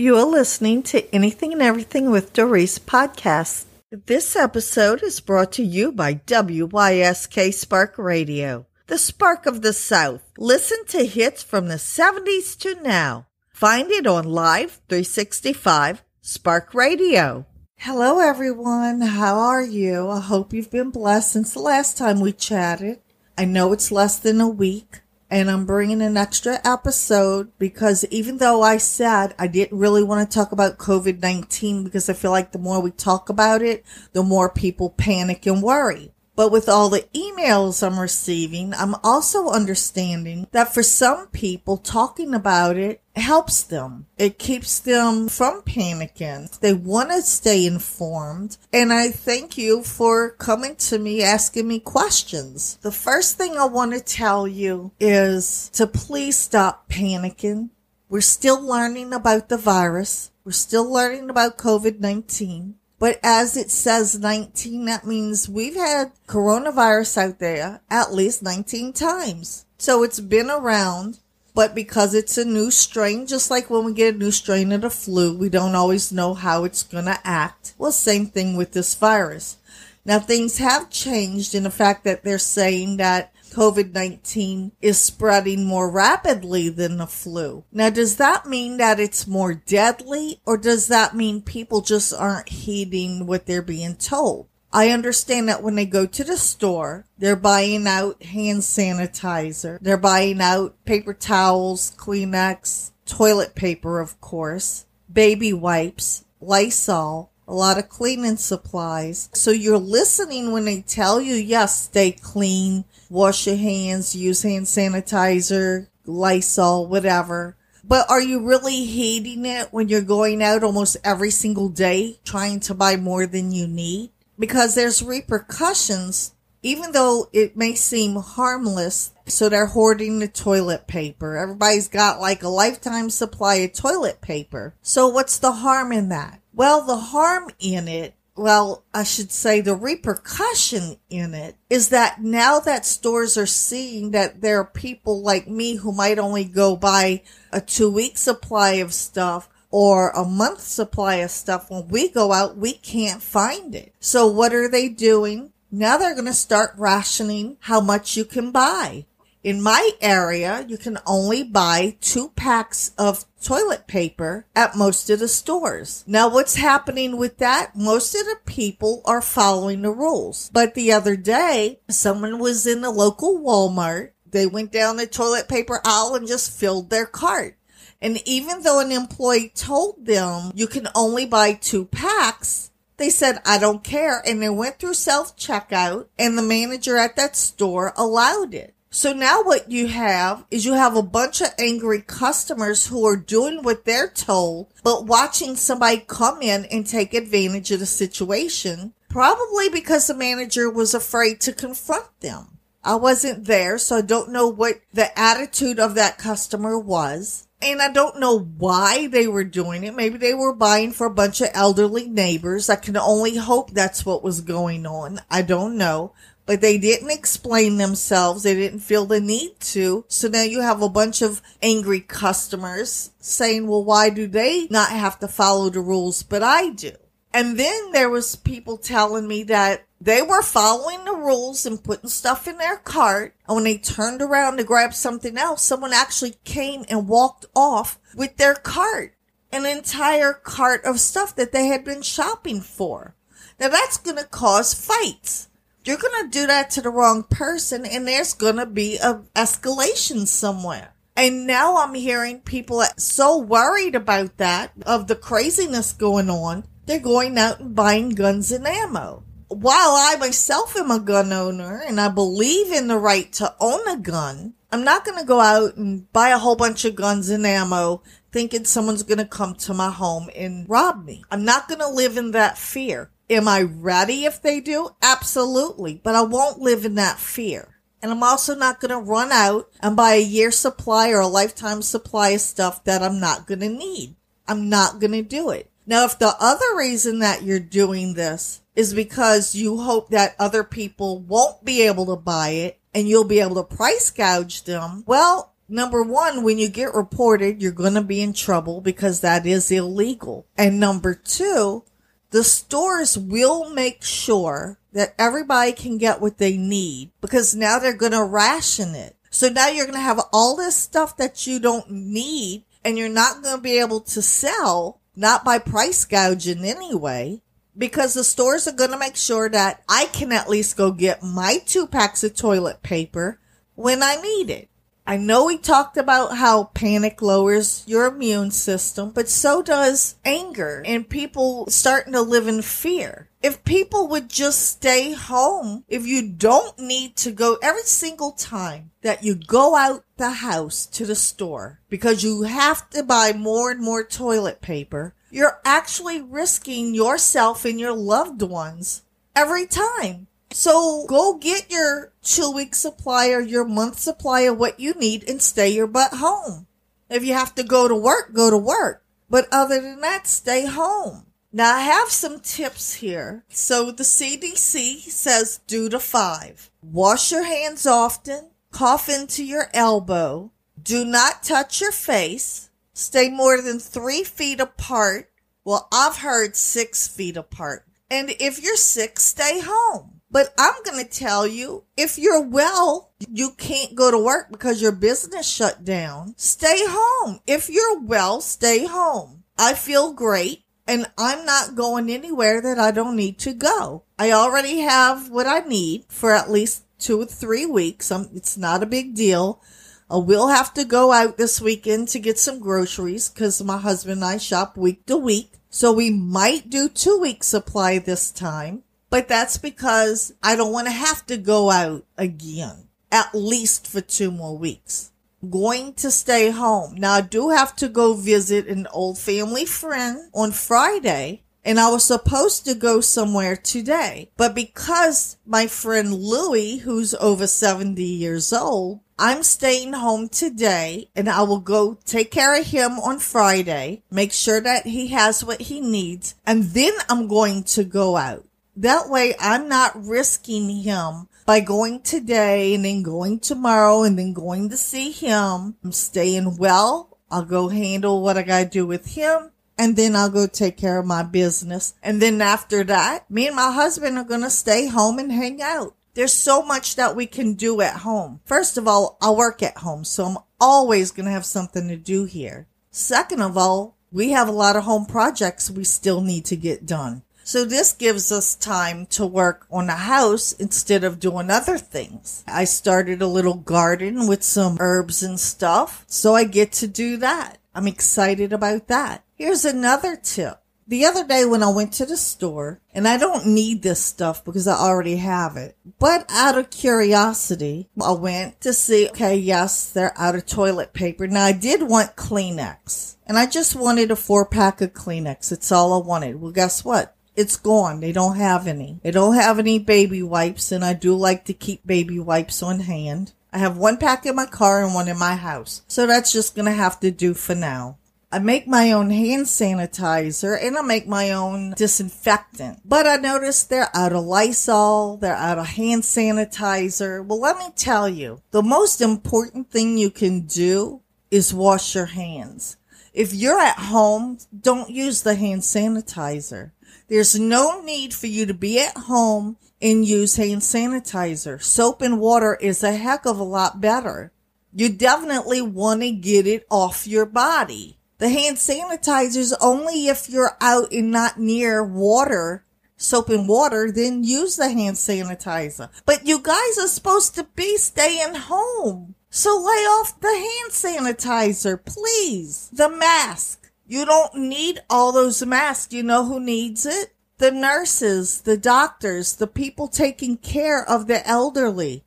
You are listening to Anything and Everything with Doris podcast. This episode is brought to you by WYSK Spark Radio, the spark of the South. Listen to hits from the 70s to now. Find it on Live 365 Spark Radio. Hello, everyone. How are you? I hope you've been blessed since the last time we chatted. I know it's less than a week and I'm bringing an extra episode because even though I said I didn't really want to talk about COVID 19 because I feel like the more we talk about it, the more people panic and worry. But with all the emails I'm receiving, I'm also understanding that for some people, talking about it helps them. It keeps them from panicking. They want to stay informed. And I thank you for coming to me, asking me questions. The first thing I want to tell you is to please stop panicking. We're still learning about the virus. We're still learning about COVID-19. But as it says 19, that means we've had coronavirus out there at least 19 times. So it's been around, but because it's a new strain, just like when we get a new strain of the flu, we don't always know how it's going to act. Well, same thing with this virus. Now things have changed in the fact that they're saying that COVID-19 is spreading more rapidly than the flu. Now, does that mean that it's more deadly or does that mean people just aren't heeding what they're being told? I understand that when they go to the store, they're buying out hand sanitizer. They're buying out paper towels, Kleenex, toilet paper, of course, baby wipes, Lysol, a lot of cleaning supplies. So you're listening when they tell you, yes, stay clean, wash your hands, use hand sanitizer, Lysol, whatever. But are you really hating it when you're going out almost every single day trying to buy more than you need? Because there's repercussions, even though it may seem harmless. So they're hoarding the toilet paper. Everybody's got like a lifetime supply of toilet paper. So what's the harm in that? Well, the harm in it well, I should say the repercussion in it is that now that stores are seeing that there are people like me who might only go buy a two week supply of stuff or a month supply of stuff. When we go out, we can't find it. So what are they doing? Now they're going to start rationing how much you can buy. In my area, you can only buy two packs of toilet paper at most of the stores. Now, what's happening with that? Most of the people are following the rules. But the other day, someone was in the local Walmart. They went down the toilet paper aisle and just filled their cart. And even though an employee told them you can only buy two packs, they said, I don't care. And they went through self checkout and the manager at that store allowed it. So now what you have is you have a bunch of angry customers who are doing what they're told, but watching somebody come in and take advantage of the situation, probably because the manager was afraid to confront them. I wasn't there, so I don't know what the attitude of that customer was. And I don't know why they were doing it. Maybe they were buying for a bunch of elderly neighbors. I can only hope that's what was going on. I don't know they didn't explain themselves. They didn't feel the need to. So now you have a bunch of angry customers saying, well, why do they not have to follow the rules, but I do? And then there was people telling me that they were following the rules and putting stuff in their cart. And when they turned around to grab something else, someone actually came and walked off with their cart, an entire cart of stuff that they had been shopping for. Now that's going to cause fights you're going to do that to the wrong person and there's going to be a escalation somewhere. And now I'm hearing people so worried about that, of the craziness going on, they're going out and buying guns and ammo. While I myself am a gun owner and I believe in the right to own a gun, I'm not going to go out and buy a whole bunch of guns and ammo thinking someone's going to come to my home and rob me. I'm not going to live in that fear. Am I ready if they do? Absolutely. But I won't live in that fear. And I'm also not going to run out and buy a year supply or a lifetime supply of stuff that I'm not going to need. I'm not going to do it. Now, if the other reason that you're doing this is because you hope that other people won't be able to buy it and you'll be able to price gouge them, well, number one, when you get reported, you're going to be in trouble because that is illegal. And number two, the stores will make sure that everybody can get what they need because now they're going to ration it. So now you're going to have all this stuff that you don't need and you're not going to be able to sell, not by price gouging anyway, because the stores are going to make sure that I can at least go get my two packs of toilet paper when I need it. I know we talked about how panic lowers your immune system, but so does anger and people starting to live in fear. If people would just stay home, if you don't need to go every single time that you go out the house to the store because you have to buy more and more toilet paper, you're actually risking yourself and your loved ones every time. So go get your two week supply or your month supply of what you need and stay your butt home. If you have to go to work, go to work. But other than that, stay home. Now I have some tips here. So the CDC says do to five. Wash your hands often. Cough into your elbow. Do not touch your face. Stay more than three feet apart. Well, I've heard six feet apart. And if you're sick, stay home. But I'm going to tell you, if you're well, you can't go to work because your business shut down. Stay home. If you're well, stay home. I feel great and I'm not going anywhere that I don't need to go. I already have what I need for at least two or three weeks. Um, it's not a big deal. I will have to go out this weekend to get some groceries because my husband and I shop week to week. So we might do two weeks supply this time. But that's because I don't want to have to go out again, at least for two more weeks. going to stay home. Now I do have to go visit an old family friend on Friday and I was supposed to go somewhere today. But because my friend Louie, who's over 70 years old, I'm staying home today and I will go take care of him on Friday, make sure that he has what he needs, and then I'm going to go out. That way I'm not risking him by going today and then going tomorrow and then going to see him. I'm staying well. I'll go handle what I gotta do with him and then I'll go take care of my business. And then after that, me and my husband are gonna stay home and hang out. There's so much that we can do at home. First of all, I work at home, so I'm always gonna have something to do here. Second of all, we have a lot of home projects we still need to get done. So this gives us time to work on a house instead of doing other things. I started a little garden with some herbs and stuff. So I get to do that. I'm excited about that. Here's another tip. The other day when I went to the store, and I don't need this stuff because I already have it, but out of curiosity, I went to see, okay, yes, they're out of toilet paper. Now I did want Kleenex, and I just wanted a four pack of Kleenex. It's all I wanted. Well, guess what? It's gone. They don't have any. They don't have any baby wipes, and I do like to keep baby wipes on hand. I have one pack in my car and one in my house. So that's just gonna have to do for now. I make my own hand sanitizer and I make my own disinfectant. But I noticed they're out of Lysol, they're out of hand sanitizer. Well, let me tell you, the most important thing you can do is wash your hands. If you're at home, don't use the hand sanitizer. There's no need for you to be at home and use hand sanitizer. Soap and water is a heck of a lot better. You definitely want to get it off your body. The hand sanitizer is only if you're out and not near water, soap and water, then use the hand sanitizer. But you guys are supposed to be staying home. So lay off the hand sanitizer, please. The mask. You don't need all those masks. You know who needs it? The nurses, the doctors, the people taking care of the elderly,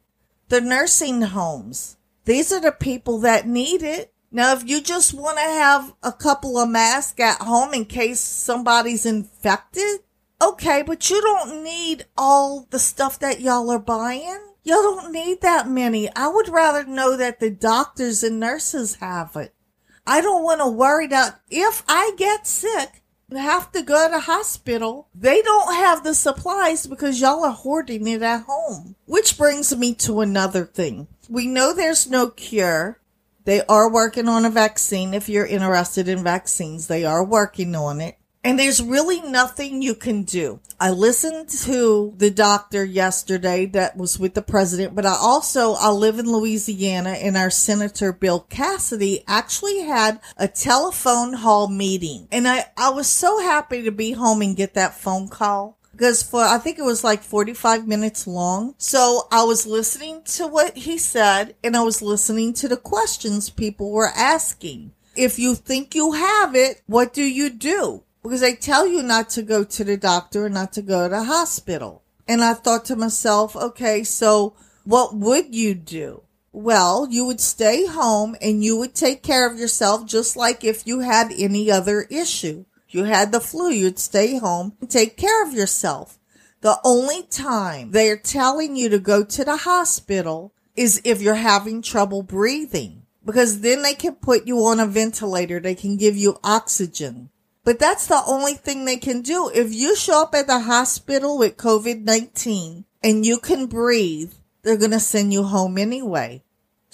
the nursing homes. These are the people that need it. Now, if you just want to have a couple of masks at home in case somebody's infected, okay, but you don't need all the stuff that y'all are buying. Y'all don't need that many. I would rather know that the doctors and nurses have it. I don't want to worry that if I get sick and have to go to hospital, they don't have the supplies because y'all are hoarding it at home. Which brings me to another thing. We know there's no cure. They are working on a vaccine. If you're interested in vaccines, they are working on it. And there's really nothing you can do. I listened to the doctor yesterday that was with the president, but I also, I live in Louisiana and our Senator Bill Cassidy actually had a telephone hall meeting. And I, I was so happy to be home and get that phone call because for I think it was like 45 minutes long. So I was listening to what he said and I was listening to the questions people were asking. If you think you have it, what do you do? Because they tell you not to go to the doctor and not to go to the hospital. And I thought to myself, okay, so what would you do? Well, you would stay home and you would take care of yourself just like if you had any other issue. You had the flu, you'd stay home and take care of yourself. The only time they're telling you to go to the hospital is if you're having trouble breathing because then they can put you on a ventilator. They can give you oxygen. But that's the only thing they can do. If you show up at the hospital with COVID-19 and you can breathe, they're going to send you home anyway.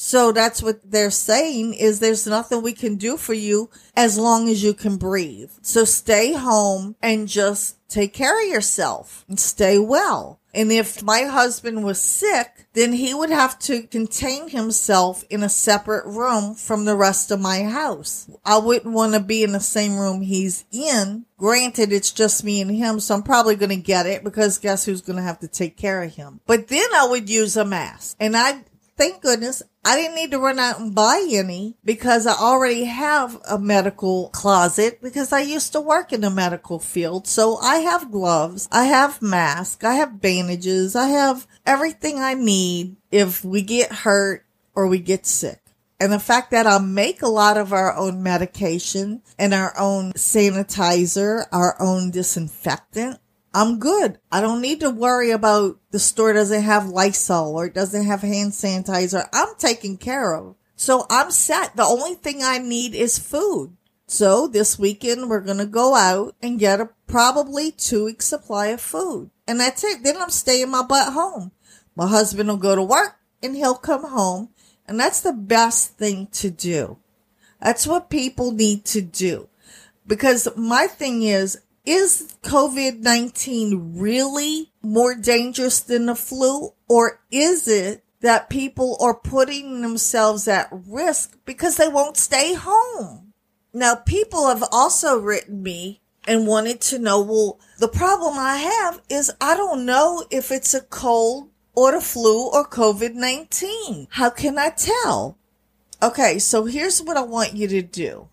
So that's what they're saying is there's nothing we can do for you as long as you can breathe. So stay home and just take care of yourself and stay well. And if my husband was sick, then he would have to contain himself in a separate room from the rest of my house. I wouldn't want to be in the same room he's in. Granted, it's just me and him, so I'm probably going to get it because guess who's going to have to take care of him? But then I would use a mask. And I, thank goodness, I didn't need to run out and buy any because I already have a medical closet because I used to work in the medical field. So I have gloves, I have masks, I have bandages, I have everything I need if we get hurt or we get sick. And the fact that I make a lot of our own medication and our own sanitizer, our own disinfectant, I'm good. I don't need to worry about the store doesn't have Lysol or it doesn't have hand sanitizer. I'm taken care of. So I'm set. The only thing I need is food. So this weekend we're going to go out and get a probably two week supply of food. And that's it. Then I'm staying my butt home. My husband will go to work and he'll come home. And that's the best thing to do. That's what people need to do. Because my thing is, is COVID-19 really more dangerous than the flu or is it that people are putting themselves at risk because they won't stay home? Now, people have also written me and wanted to know, well, the problem I have is I don't know if it's a cold or the flu or COVID-19. How can I tell? Okay, so here's what I want you to do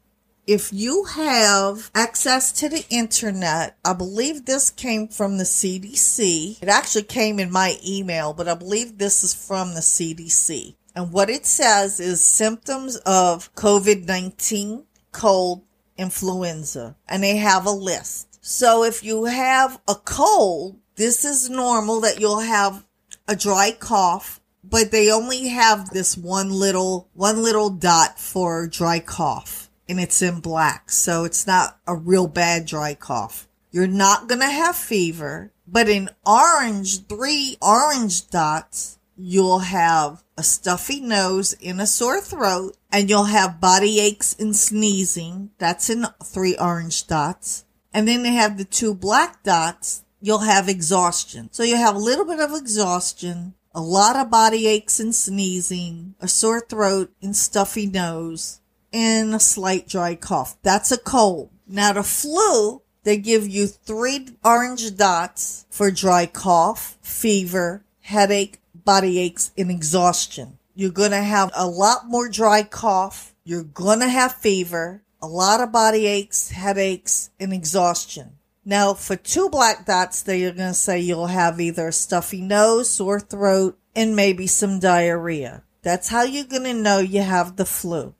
if you have access to the internet, I believe this came from the CDC. It actually came in my email, but I believe this is from the CDC. And what it says is symptoms of COVID-19, cold, influenza, and they have a list. So if you have a cold, this is normal that you'll have a dry cough, but they only have this one little, one little dot for dry cough and it's in black. So it's not a real bad dry cough. You're not going to have fever, but in orange, three orange dots, you'll have a stuffy nose and a sore throat and you'll have body aches and sneezing. That's in three orange dots. And then they have the two black dots. You'll have exhaustion. So you have a little bit of exhaustion, a lot of body aches and sneezing, a sore throat and stuffy nose, and a slight dry cough. That's a cold. Now the flu, they give you three orange dots for dry cough, fever, headache, body aches, and exhaustion. You're going to have a lot more dry cough. You're going to have fever, a lot of body aches, headaches, and exhaustion. Now, for two black dots, they're going to say you'll have either a stuffy nose, sore throat, and maybe some diarrhea. That's how you're going to know you have the flu.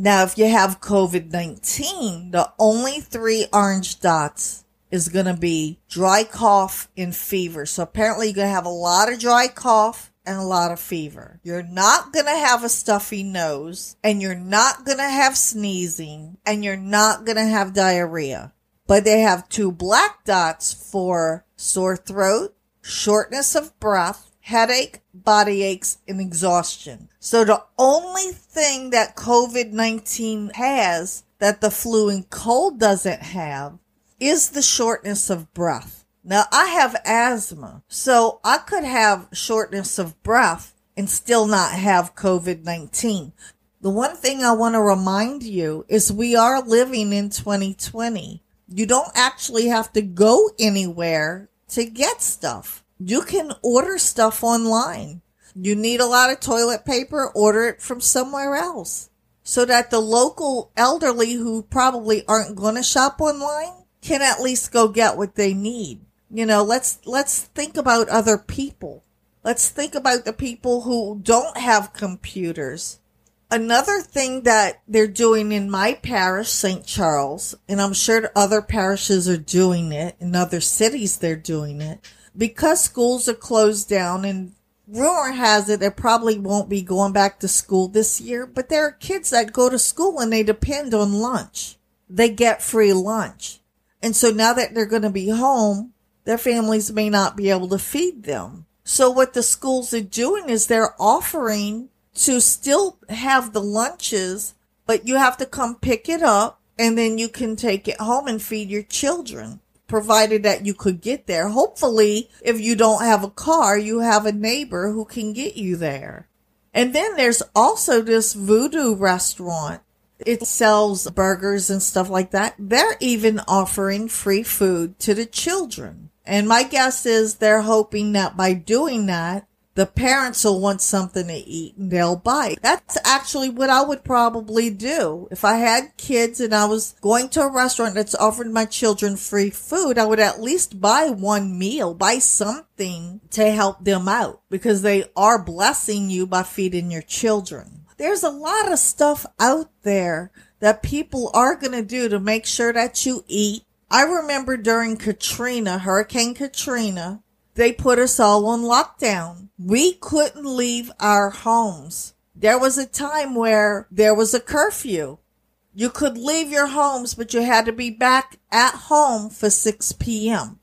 Now, if you have COVID 19, the only three orange dots is going to be dry cough and fever. So apparently you're going to have a lot of dry cough and a lot of fever. You're not going to have a stuffy nose and you're not going to have sneezing and you're not going to have diarrhea. But they have two black dots for sore throat, shortness of breath, headache, body aches, and exhaustion. So the only thing that COVID-19 has that the flu and cold doesn't have is the shortness of breath. Now I have asthma, so I could have shortness of breath and still not have COVID-19. The one thing I want to remind you is we are living in 2020. You don't actually have to go anywhere to get stuff. You can order stuff online. You need a lot of toilet paper, order it from somewhere else so that the local elderly who probably aren't going to shop online can at least go get what they need. You know, let's, let's think about other people. Let's think about the people who don't have computers. Another thing that they're doing in my parish, St. Charles, and I'm sure other parishes are doing it, in other cities they're doing it, because schools are closed down and rumor has it they probably won't be going back to school this year, but there are kids that go to school and they depend on lunch. They get free lunch. And so now that they're going to be home, their families may not be able to feed them. So what the schools are doing is they're offering to still have the lunches, but you have to come pick it up and then you can take it home and feed your children, provided that you could get there. Hopefully, if you don't have a car, you have a neighbor who can get you there. And then there's also this voodoo restaurant it sells burgers and stuff like that. They're even offering free food to the children. And my guess is they're hoping that by doing that, the parents will want something to eat and they'll buy. That's actually what I would probably do. If I had kids and I was going to a restaurant that's offering my children free food, I would at least buy one meal, buy something to help them out because they are blessing you by feeding your children there's a lot of stuff out there that people are going to do to make sure that you eat. I remember during Katrina, Hurricane Katrina, they put us all on lockdown. We couldn't leave our homes. There was a time where there was a curfew. You could leave your homes, but you had to be back at home for 6 p.m.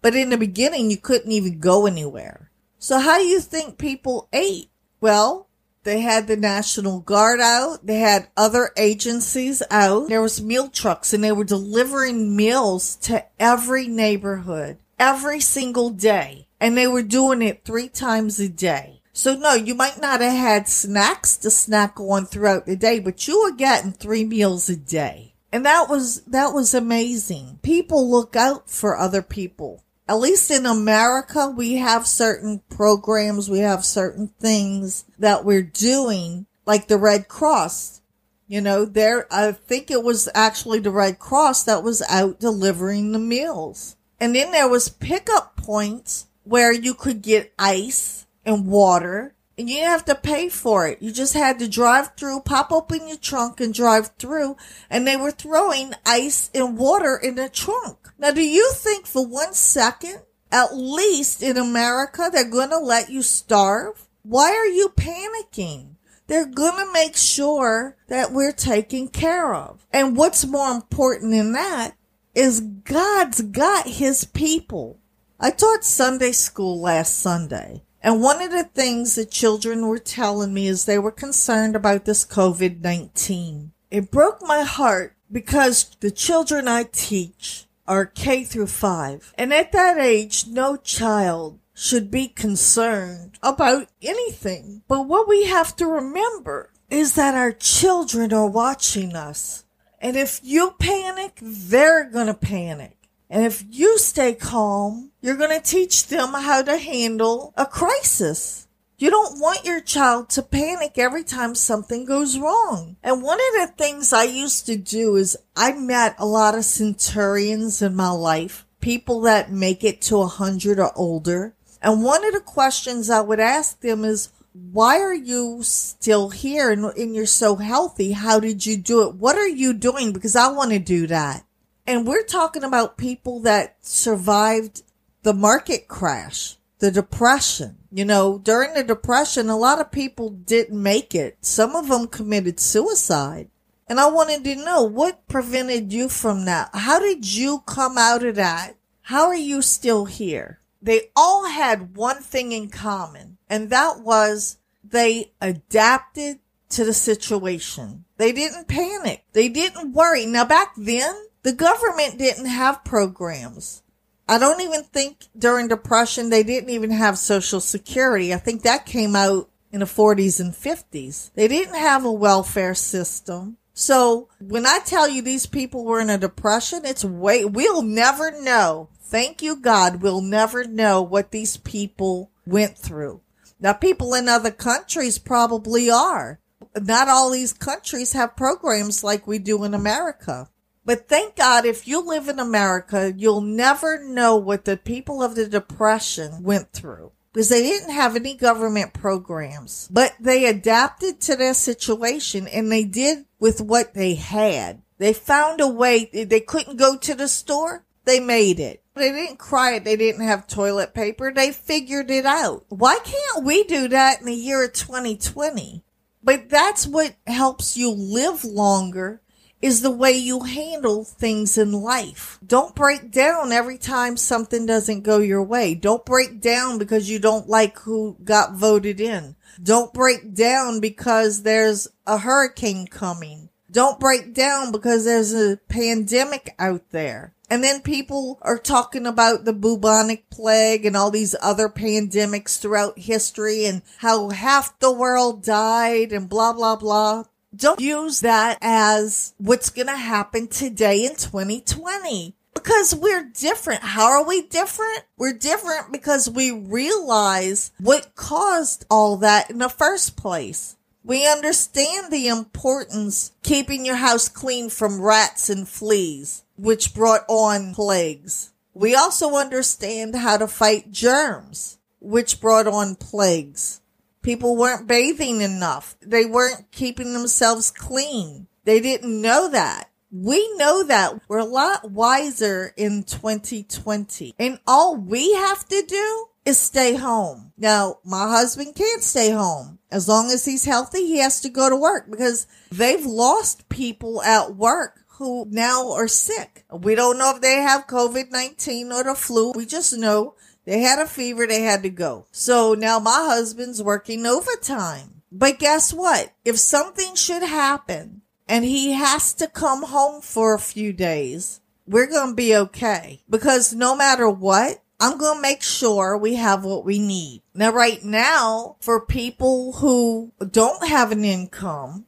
But in the beginning, you couldn't even go anywhere. So how do you think people ate? Well, they had the National Guard out. They had other agencies out. There was meal trucks and they were delivering meals to every neighborhood every single day. And they were doing it three times a day. So no, you might not have had snacks to snack on throughout the day, but you were getting three meals a day. And that was, that was amazing. People look out for other people at least in America, we have certain programs, we have certain things that we're doing, like the Red Cross. You know, there, I think it was actually the Red Cross that was out delivering the meals. And then there was pickup points where you could get ice and water and you didn't have to pay for it. You just had to drive through, pop open your trunk and drive through and they were throwing ice and water in the trunk. Now, do you think for one second, at least in America, they're going to let you starve? Why are you panicking? They're going to make sure that we're taken care of. And what's more important than that is God's got his people. I taught Sunday school last Sunday. And one of the things the children were telling me is they were concerned about this COVID-19. It broke my heart because the children I teach are K through 5. And at that age, no child should be concerned about anything. But what we have to remember is that our children are watching us. And if you panic, they're going to panic. And if you stay calm, you're going to teach them how to handle a crisis. You don't want your child to panic every time something goes wrong. And one of the things I used to do is I met a lot of centurions in my life, people that make it to a hundred or older. And one of the questions I would ask them is, why are you still here and, and you're so healthy? How did you do it? What are you doing? Because I want to do that. And we're talking about people that survived the market crash, the depression. You know, during the depression, a lot of people didn't make it. Some of them committed suicide. And I wanted to know what prevented you from that? How did you come out of that? How are you still here? They all had one thing in common, and that was they adapted to the situation. They didn't panic. They didn't worry. Now back then, the government didn't have programs. I don't even think during depression they didn't even have social security. I think that came out in the 40s and 50s. They didn't have a welfare system. So when I tell you these people were in a depression, it's way, we'll never know. Thank you, God. We'll never know what these people went through. Now, people in other countries probably are. Not all these countries have programs like we do in America. But thank God, if you live in America, you'll never know what the people of the Depression went through because they didn't have any government programs, but they adapted to their situation and they did with what they had. They found a way. They couldn't go to the store. They made it. They didn't cry it. They didn't have toilet paper. They figured it out. Why can't we do that in the year of 2020? But that's what helps you live longer is the way you handle things in life. Don't break down every time something doesn't go your way. Don't break down because you don't like who got voted in. Don't break down because there's a hurricane coming. Don't break down because there's a pandemic out there. And then people are talking about the bubonic plague and all these other pandemics throughout history and how half the world died and blah, blah, blah. Don't use that as what's going to happen today in 2020 because we're different. How are we different? We're different because we realize what caused all that in the first place. We understand the importance keeping your house clean from rats and fleas, which brought on plagues. We also understand how to fight germs, which brought on plagues. People weren't bathing enough. They weren't keeping themselves clean. They didn't know that. We know that we're a lot wiser in 2020 and all we have to do is stay home. Now, my husband can't stay home. As long as he's healthy, he has to go to work because they've lost people at work who now are sick. We don't know if they have COVID-19 or the flu. We just know they had a fever, they had to go. So now my husband's working overtime. But guess what? If something should happen and he has to come home for a few days, we're going to be okay. Because no matter what, I'm going to make sure we have what we need. Now, right now, for people who don't have an income,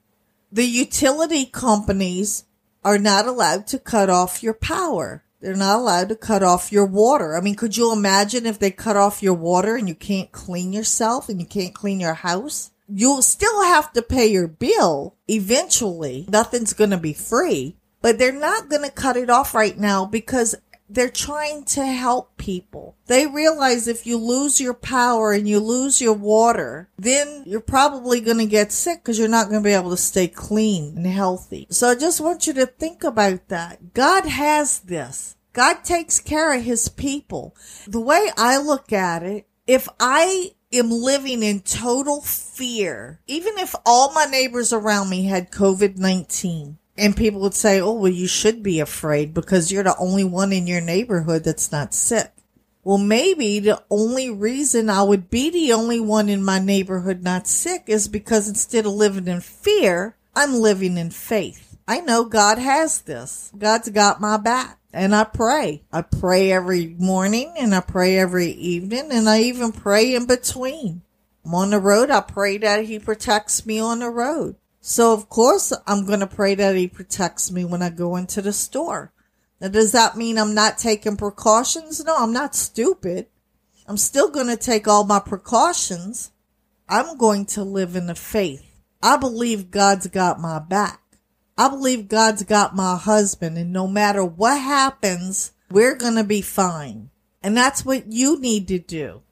the utility companies are not allowed to cut off your power. They're not allowed to cut off your water. I mean, could you imagine if they cut off your water and you can't clean yourself and you can't clean your house? You'll still have to pay your bill eventually. Nothing's going to be free, but they're not going to cut it off right now because they're trying to help people. They realize if you lose your power and you lose your water, then you're probably going to get sick because you're not going to be able to stay clean and healthy. So I just want you to think about that. God has this. God takes care of his people. The way I look at it, if I am living in total fear, even if all my neighbors around me had COVID-19, and people would say, oh, well, you should be afraid because you're the only one in your neighborhood that's not sick. Well, maybe the only reason I would be the only one in my neighborhood not sick is because instead of living in fear, I'm living in faith. I know God has this. God's got my back. And I pray. I pray every morning and I pray every evening and I even pray in between. I'm on the road. I pray that he protects me on the road. So of course I'm going to pray that he protects me when I go into the store. Now does that mean I'm not taking precautions? No, I'm not stupid. I'm still going to take all my precautions. I'm going to live in the faith. I believe God's got my back. I believe God's got my husband and no matter what happens, we're going to be fine. And that's what you need to do.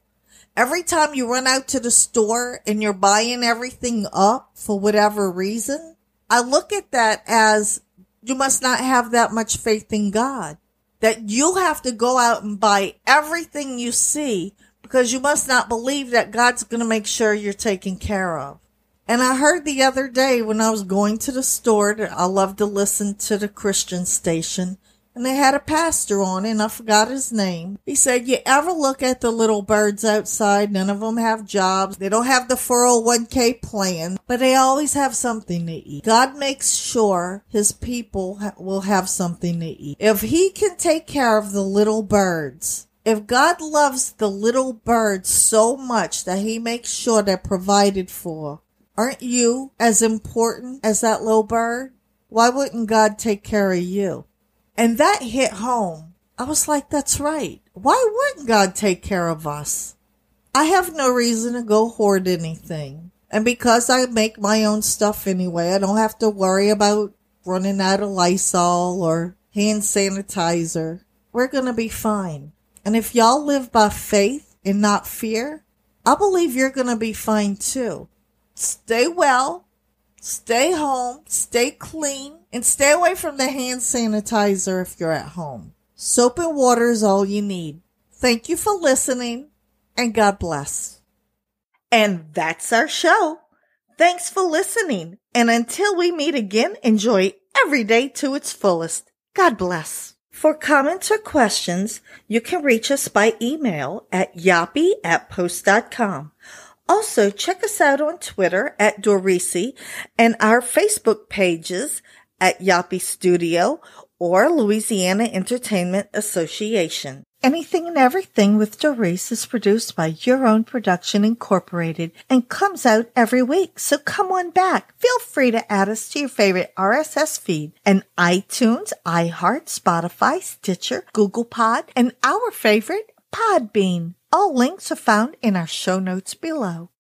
Every time you run out to the store and you're buying everything up for whatever reason, I look at that as you must not have that much faith in God. That you have to go out and buy everything you see because you must not believe that God's going to make sure you're taken care of. And I heard the other day when I was going to the store, I love to listen to the Christian station, and they had a pastor on and I forgot his name. He said, you ever look at the little birds outside? None of them have jobs. They don't have the 401k plan, but they always have something to eat. God makes sure his people will have something to eat. If he can take care of the little birds, if God loves the little birds so much that he makes sure they're provided for, aren't you as important as that little bird? Why wouldn't God take care of you? And that hit home. I was like, that's right. Why wouldn't God take care of us? I have no reason to go hoard anything. And because I make my own stuff anyway, I don't have to worry about running out of Lysol or hand sanitizer. We're going to be fine. And if y'all live by faith and not fear, I believe you're going to be fine too. Stay well, stay home, stay clean, and stay away from the hand sanitizer if you're at home. Soap and water is all you need. Thank you for listening and God bless. And that's our show. Thanks for listening. And until we meet again, enjoy every day to its fullest. God bless. For comments or questions, you can reach us by email at yappy at post.com. Also, check us out on Twitter at Dorisi and our Facebook pages at Yappy Studio or Louisiana Entertainment Association. Anything and Everything with Doris is produced by Your Own Production Incorporated and comes out every week. So come on back. Feel free to add us to your favorite RSS feed and iTunes, iHeart, Spotify, Stitcher, Google Pod, and our favorite Podbean. All links are found in our show notes below.